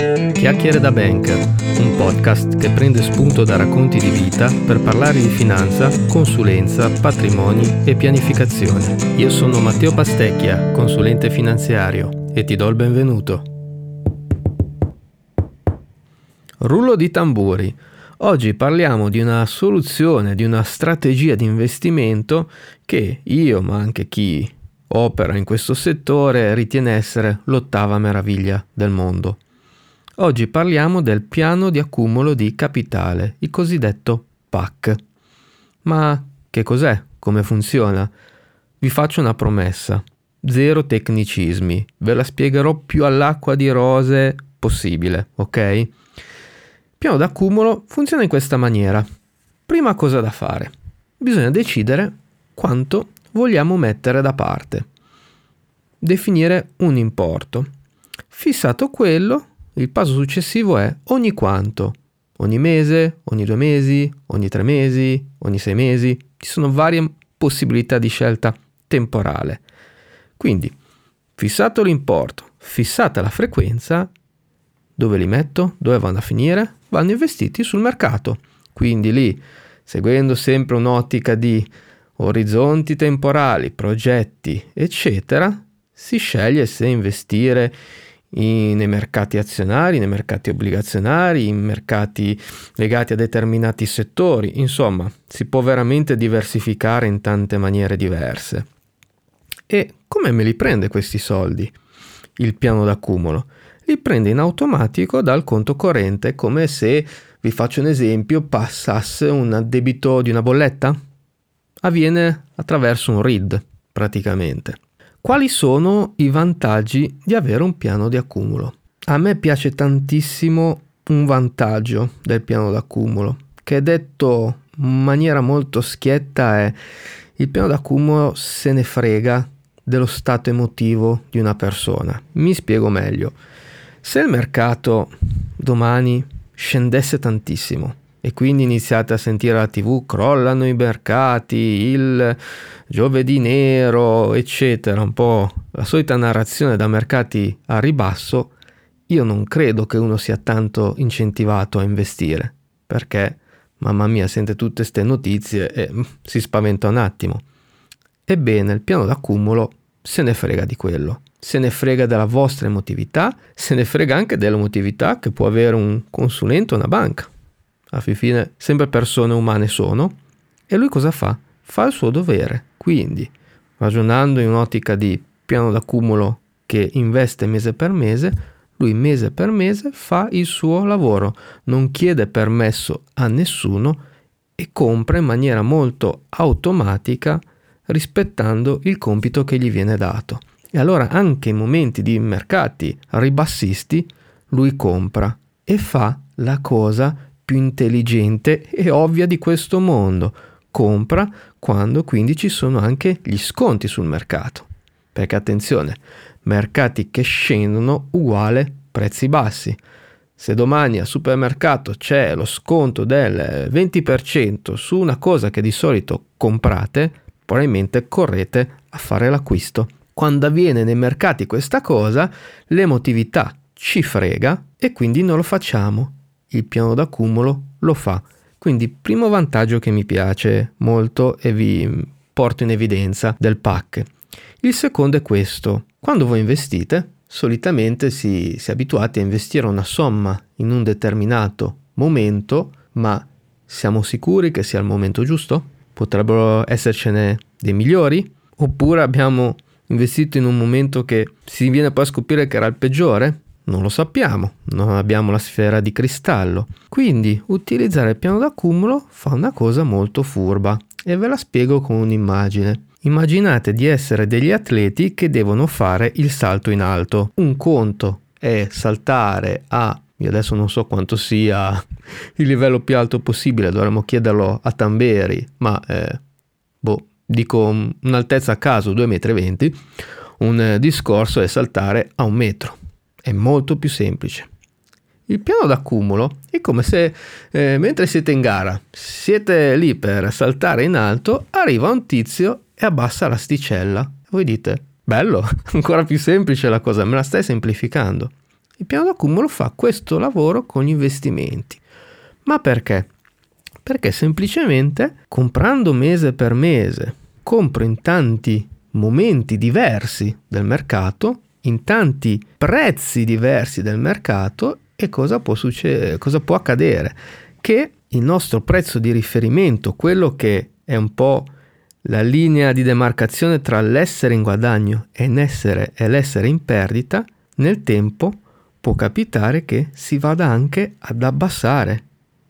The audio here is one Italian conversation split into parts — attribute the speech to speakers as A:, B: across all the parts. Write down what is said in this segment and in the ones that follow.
A: Chiacchiere da Banker, un podcast che prende spunto da racconti di vita per parlare di finanza, consulenza, patrimoni e pianificazione. Io sono Matteo Pastecchia, consulente finanziario, e ti do il benvenuto. Rullo di tamburi. Oggi parliamo di una soluzione, di una strategia di investimento che io, ma anche chi opera in questo settore, ritiene essere l'ottava meraviglia del mondo. Oggi parliamo del piano di accumulo di capitale, il cosiddetto PAC. Ma che cos'è? Come funziona? Vi faccio una promessa. Zero tecnicismi, ve la spiegherò più all'acqua di rose possibile, ok? Piano d'accumulo funziona in questa maniera. Prima cosa da fare? Bisogna decidere quanto vogliamo mettere da parte. Definire un importo. Fissato quello, il passo successivo è ogni quanto, ogni mese, ogni due mesi, ogni tre mesi, ogni sei mesi. Ci sono varie possibilità di scelta temporale. Quindi, fissato l'importo, fissata la frequenza, dove li metto? Dove vanno a finire? Vanno investiti sul mercato. Quindi lì, seguendo sempre un'ottica di orizzonti temporali, progetti, eccetera, si sceglie se investire nei mercati azionari, nei mercati obbligazionari, in mercati legati a determinati settori, insomma, si può veramente diversificare in tante maniere diverse. E come me li prende questi soldi? Il piano d'accumulo? Li prende in automatico dal conto corrente, come se, vi faccio un esempio, passasse un debito di una bolletta? Avviene attraverso un RID, praticamente. Quali sono i vantaggi di avere un piano di accumulo? A me piace tantissimo un vantaggio del piano d'accumulo, che detto in maniera molto schietta è il piano d'accumulo se ne frega dello stato emotivo di una persona. Mi spiego meglio. Se il mercato domani scendesse tantissimo, e quindi iniziate a sentire la tv, crollano i mercati, il giovedì nero, eccetera, un po' la solita narrazione da mercati a ribasso, io non credo che uno sia tanto incentivato a investire, perché mamma mia sente tutte queste notizie e mm, si spaventa un attimo. Ebbene, il piano d'accumulo se ne frega di quello, se ne frega della vostra emotività, se ne frega anche dell'emotività che può avere un consulente o una banca alla fine sempre persone umane sono, e lui cosa fa? Fa il suo dovere. Quindi, ragionando in un'ottica di piano d'accumulo che investe mese per mese, lui mese per mese fa il suo lavoro, non chiede permesso a nessuno e compra in maniera molto automatica rispettando il compito che gli viene dato. E allora anche in momenti di mercati ribassisti lui compra e fa la cosa più intelligente e ovvia di questo mondo. Compra quando quindi ci sono anche gli sconti sul mercato. Perché attenzione, mercati che scendono uguale prezzi bassi. Se domani al supermercato c'è lo sconto del 20% su una cosa che di solito comprate, probabilmente correte a fare l'acquisto. Quando avviene nei mercati questa cosa, l'emotività ci frega e quindi non lo facciamo il piano d'accumulo lo fa. Quindi primo vantaggio che mi piace molto e vi porto in evidenza del pack. Il secondo è questo. Quando voi investite, solitamente si, si è abituati a investire una somma in un determinato momento, ma siamo sicuri che sia il momento giusto? Potrebbero essercene dei migliori? Oppure abbiamo investito in un momento che si viene poi a scoprire che era il peggiore? Non lo sappiamo, non abbiamo la sfera di cristallo. Quindi utilizzare il piano d'accumulo fa una cosa molto furba e ve la spiego con un'immagine. Immaginate di essere degli atleti che devono fare il salto in alto. Un conto è saltare a io adesso non so quanto sia il livello più alto possibile, dovremmo chiederlo a Tamberi, ma eh, boh, dico un'altezza a caso 2,20 m. Un discorso è saltare a un metro è molto più semplice. Il piano d'accumulo è come se eh, mentre siete in gara, siete lì per saltare in alto, arriva un tizio e abbassa l'asticella. Voi dite, bello, ancora più semplice la cosa, me la stai semplificando. Il piano d'accumulo fa questo lavoro con gli investimenti. Ma perché? Perché semplicemente comprando mese per mese, compro in tanti momenti diversi del mercato, in tanti prezzi diversi del mercato e cosa può, succedere, cosa può accadere? Che il nostro prezzo di riferimento, quello che è un po' la linea di demarcazione tra l'essere in guadagno e l'essere, e l'essere in perdita, nel tempo può capitare che si vada anche ad abbassare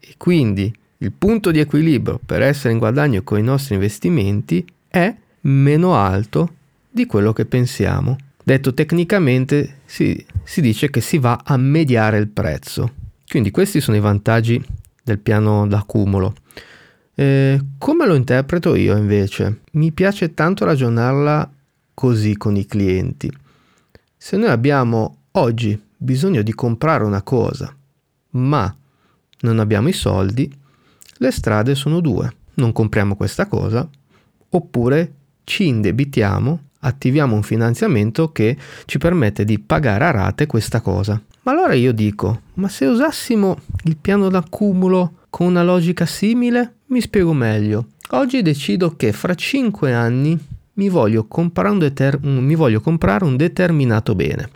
A: e quindi il punto di equilibrio per essere in guadagno con i nostri investimenti è meno alto di quello che pensiamo. Detto tecnicamente si, si dice che si va a mediare il prezzo. Quindi questi sono i vantaggi del piano d'accumulo. Eh, come lo interpreto io invece? Mi piace tanto ragionarla così con i clienti. Se noi abbiamo oggi bisogno di comprare una cosa, ma non abbiamo i soldi, le strade sono due. Non compriamo questa cosa, oppure ci indebitiamo, attiviamo un finanziamento che ci permette di pagare a rate questa cosa. Ma allora io dico, ma se usassimo il piano d'accumulo con una logica simile, mi spiego meglio. Oggi decido che fra 5 anni mi voglio un, deter- mi voglio comprare un determinato bene.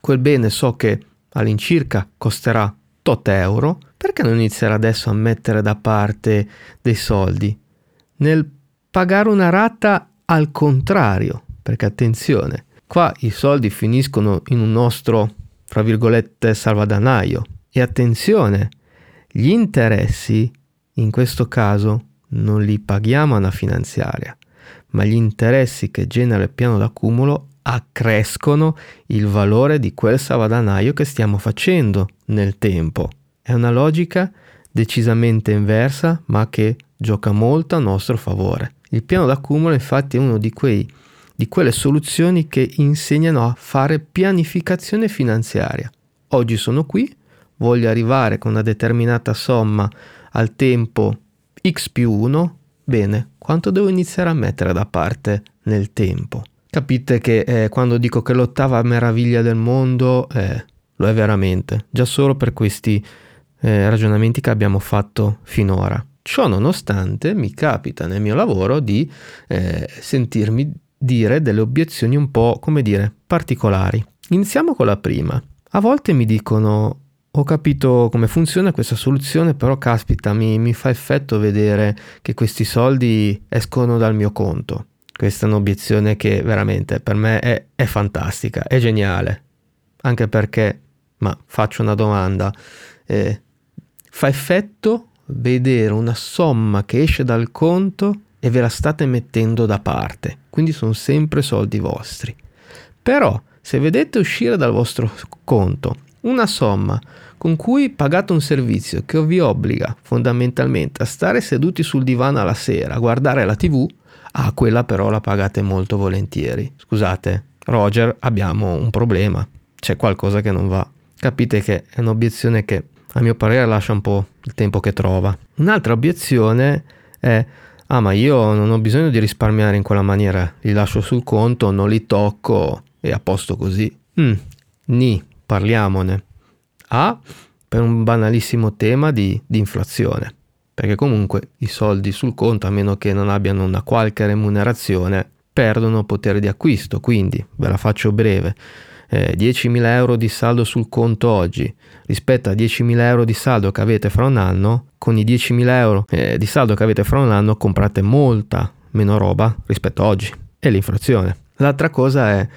A: Quel bene so che all'incirca costerà tot euro, perché non iniziare adesso a mettere da parte dei soldi? Nel pagare una rata al contrario, perché attenzione, qua i soldi finiscono in un nostro, fra virgolette, salvadanaio. E attenzione, gli interessi, in questo caso, non li paghiamo a una finanziaria, ma gli interessi che genera il piano d'accumulo accrescono il valore di quel salvadanaio che stiamo facendo nel tempo. È una logica decisamente inversa, ma che gioca molto a nostro favore. Il piano d'accumulo infatti è una di, di quelle soluzioni che insegnano a fare pianificazione finanziaria. Oggi sono qui, voglio arrivare con una determinata somma al tempo x più 1, bene, quanto devo iniziare a mettere da parte nel tempo? Capite che eh, quando dico che l'ottava meraviglia del mondo eh, lo è veramente, già solo per questi eh, ragionamenti che abbiamo fatto finora. Ciò nonostante mi capita nel mio lavoro di eh, sentirmi dire delle obiezioni un po', come dire, particolari. Iniziamo con la prima. A volte mi dicono ho capito come funziona questa soluzione, però caspita, mi, mi, fa effetto vedere che questi soldi escono dal mio conto. Questa è un'obiezione che veramente per me è, è fantastica, è geniale. Anche perché, ma faccio una domanda, eh, fa effetto vedere una somma che esce dal conto e ve la state mettendo da parte, quindi sono sempre soldi vostri. Però se vedete uscire dal vostro conto una somma con cui pagate un servizio che vi obbliga fondamentalmente a stare seduti sul divano alla sera a guardare la tv, ah quella però la pagate molto volentieri. Scusate, Roger, abbiamo un problema, c'è qualcosa che non va. Capite che è un'obiezione che a mio parere lascia un po' il tempo che trova. Un'altra obiezione è ah ma io non ho bisogno di risparmiare in quella maniera, li lascio sul conto, non li tocco e a posto così. Mm, ni, parliamone. A, per un banalissimo tema di, di inflazione, perché comunque i soldi sul conto, a meno che non abbiano una qualche remunerazione, perdono potere di acquisto, quindi ve la faccio breve eh, 10.000 euro di saldo sul conto oggi rispetto a 10.000 euro di saldo che avete fra un anno, con i 10.000 euro eh, di saldo che avete fra un anno comprate molta meno roba rispetto a oggi. E l'inflazione. L'altra cosa è,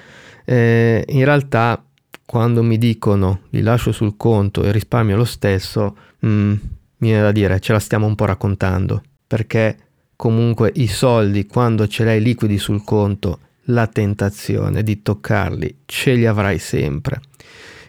A: eh, in realtà, quando mi dicono li lascio sul conto e risparmio lo stesso, mm, mi viene da dire ce la stiamo un po' raccontando. Perché comunque i soldi, quando ce l'hai liquidi sul conto, la tentazione di toccarli ce li avrai sempre.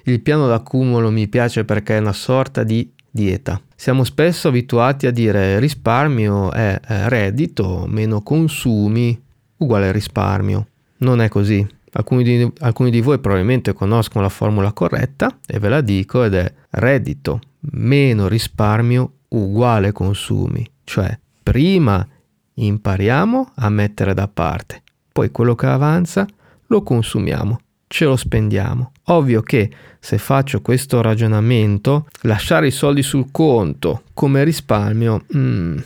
A: Il piano d'accumulo mi piace perché è una sorta di dieta. Siamo spesso abituati a dire risparmio è reddito meno consumi uguale risparmio. Non è così. Alcuni di, alcuni di voi probabilmente conoscono la formula corretta e ve la dico ed è reddito meno risparmio uguale consumi. Cioè prima impariamo a mettere da parte poi quello che avanza lo consumiamo. Ce lo spendiamo. Ovvio che se faccio questo ragionamento, lasciare i soldi sul conto come risparmio mm,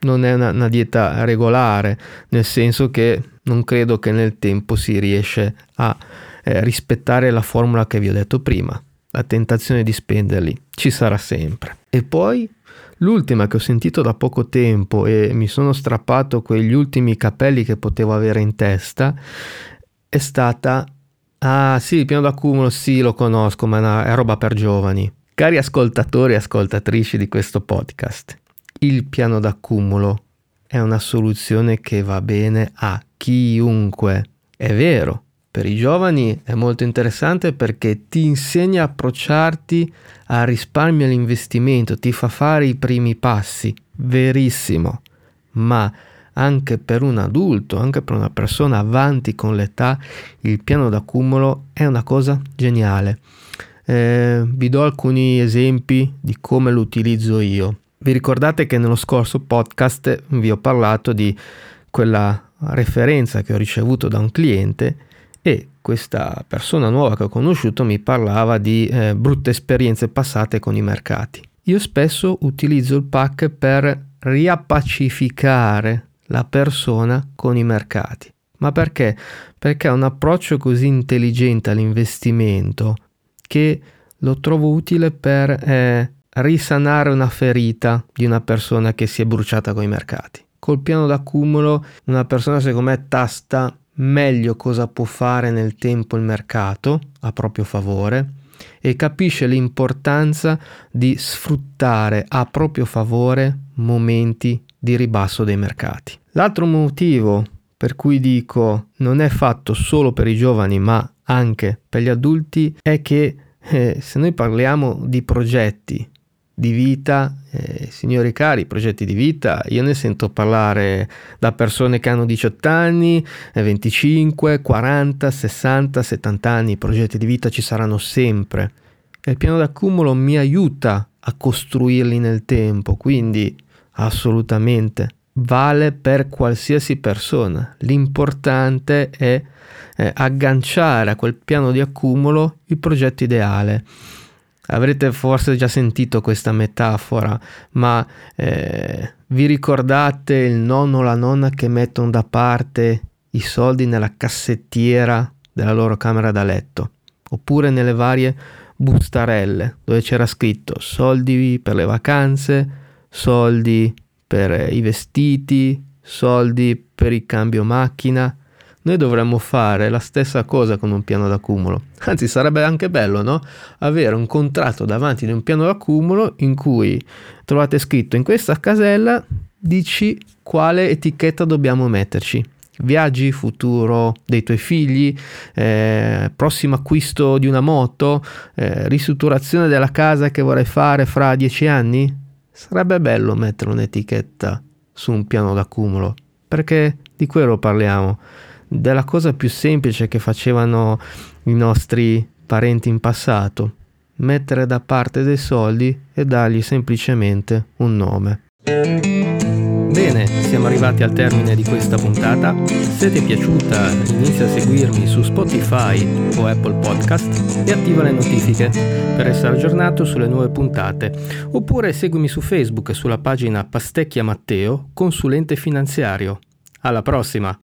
A: non è una, una, dieta regolare, nel senso che non credo che nel tempo si riesce a eh, rispettare la formula che vi ho detto prima. La tentazione di spenderli ci sarà sempre. E poi l'ultima che ho sentito da poco tempo e mi sono strappato quegli ultimi capelli che potevo avere in testa è stata Ah sì, il piano d'accumulo sì, lo conosco, ma no, è roba per giovani. Cari ascoltatori e ascoltatrici di questo podcast, il piano d'accumulo è una soluzione che va bene a chiunque. È vero, per i giovani è molto interessante perché ti insegna a approcciarti al risparmio e all'investimento, ti fa fare i primi passi. Verissimo. Ma anche per un adulto, anche per una persona avanti con l'età, il piano d'accumulo è una cosa geniale. Eh, vi do alcuni esempi di come lo utilizzo io. Vi ricordate che nello scorso podcast vi ho parlato di quella referenza che ho ricevuto da un cliente e questa persona nuova che ho conosciuto mi parlava di eh, brutte esperienze passate con i mercati. Io spesso utilizzo il pack per riappacificare la persona con i mercati. Ma perché? Perché ha un approccio così intelligente all'investimento che lo trovo utile per eh, risanare una ferita di una persona che si è bruciata con i mercati. Col piano d'accumulo una persona secondo me tasta meglio cosa può fare nel tempo il mercato a proprio favore e capisce l'importanza di sfruttare a proprio favore momenti di ribasso dei mercati. L'altro motivo per cui dico non è fatto solo per i giovani ma anche per gli adulti è che eh, se noi parliamo di progetti di vita, eh, signori cari, progetti di vita, io ne sento parlare da persone che hanno 18 anni, 25, 40, 60, 70 anni, i progetti di vita ci saranno sempre. E il piano d'accumulo mi aiuta a costruirli nel tempo, quindi assolutamente vale per qualsiasi persona. L'importante è eh, agganciare a quel piano di accumulo il progetto ideale. Avrete forse già sentito questa metafora, ma eh, vi ricordate il nonno o la nonna che mettono da parte i soldi nella cassettiera della loro camera da letto, oppure nelle varie bustarelle dove c'era scritto soldi per le vacanze, soldi per i vestiti, soldi per il cambio macchina. Noi dovremmo fare la stessa cosa con un piano d'accumulo. Anzi, sarebbe anche bello, no? Avere un contratto davanti di un piano d'accumulo in cui trovate scritto in questa casella dici quale etichetta dobbiamo metterci. Viaggi, futuro dei tuoi figli, eh, prossimo acquisto di una moto, eh, ristrutturazione della casa che vorrai fare fra dieci anni? Sarebbe bello mettere un'etichetta su un piano d'accumulo, perché di quello parliamo, della cosa più semplice che facevano i nostri parenti in passato, mettere da parte dei soldi e dargli semplicemente un nome. Bene, siamo arrivati al termine di questa puntata. Se ti è piaciuta, inizia a seguirmi su Spotify o Apple Podcast e attiva le notifiche per essere aggiornato sulle nuove puntate. Oppure seguimi su Facebook sulla pagina Pastecchia Matteo, consulente finanziario. Alla prossima!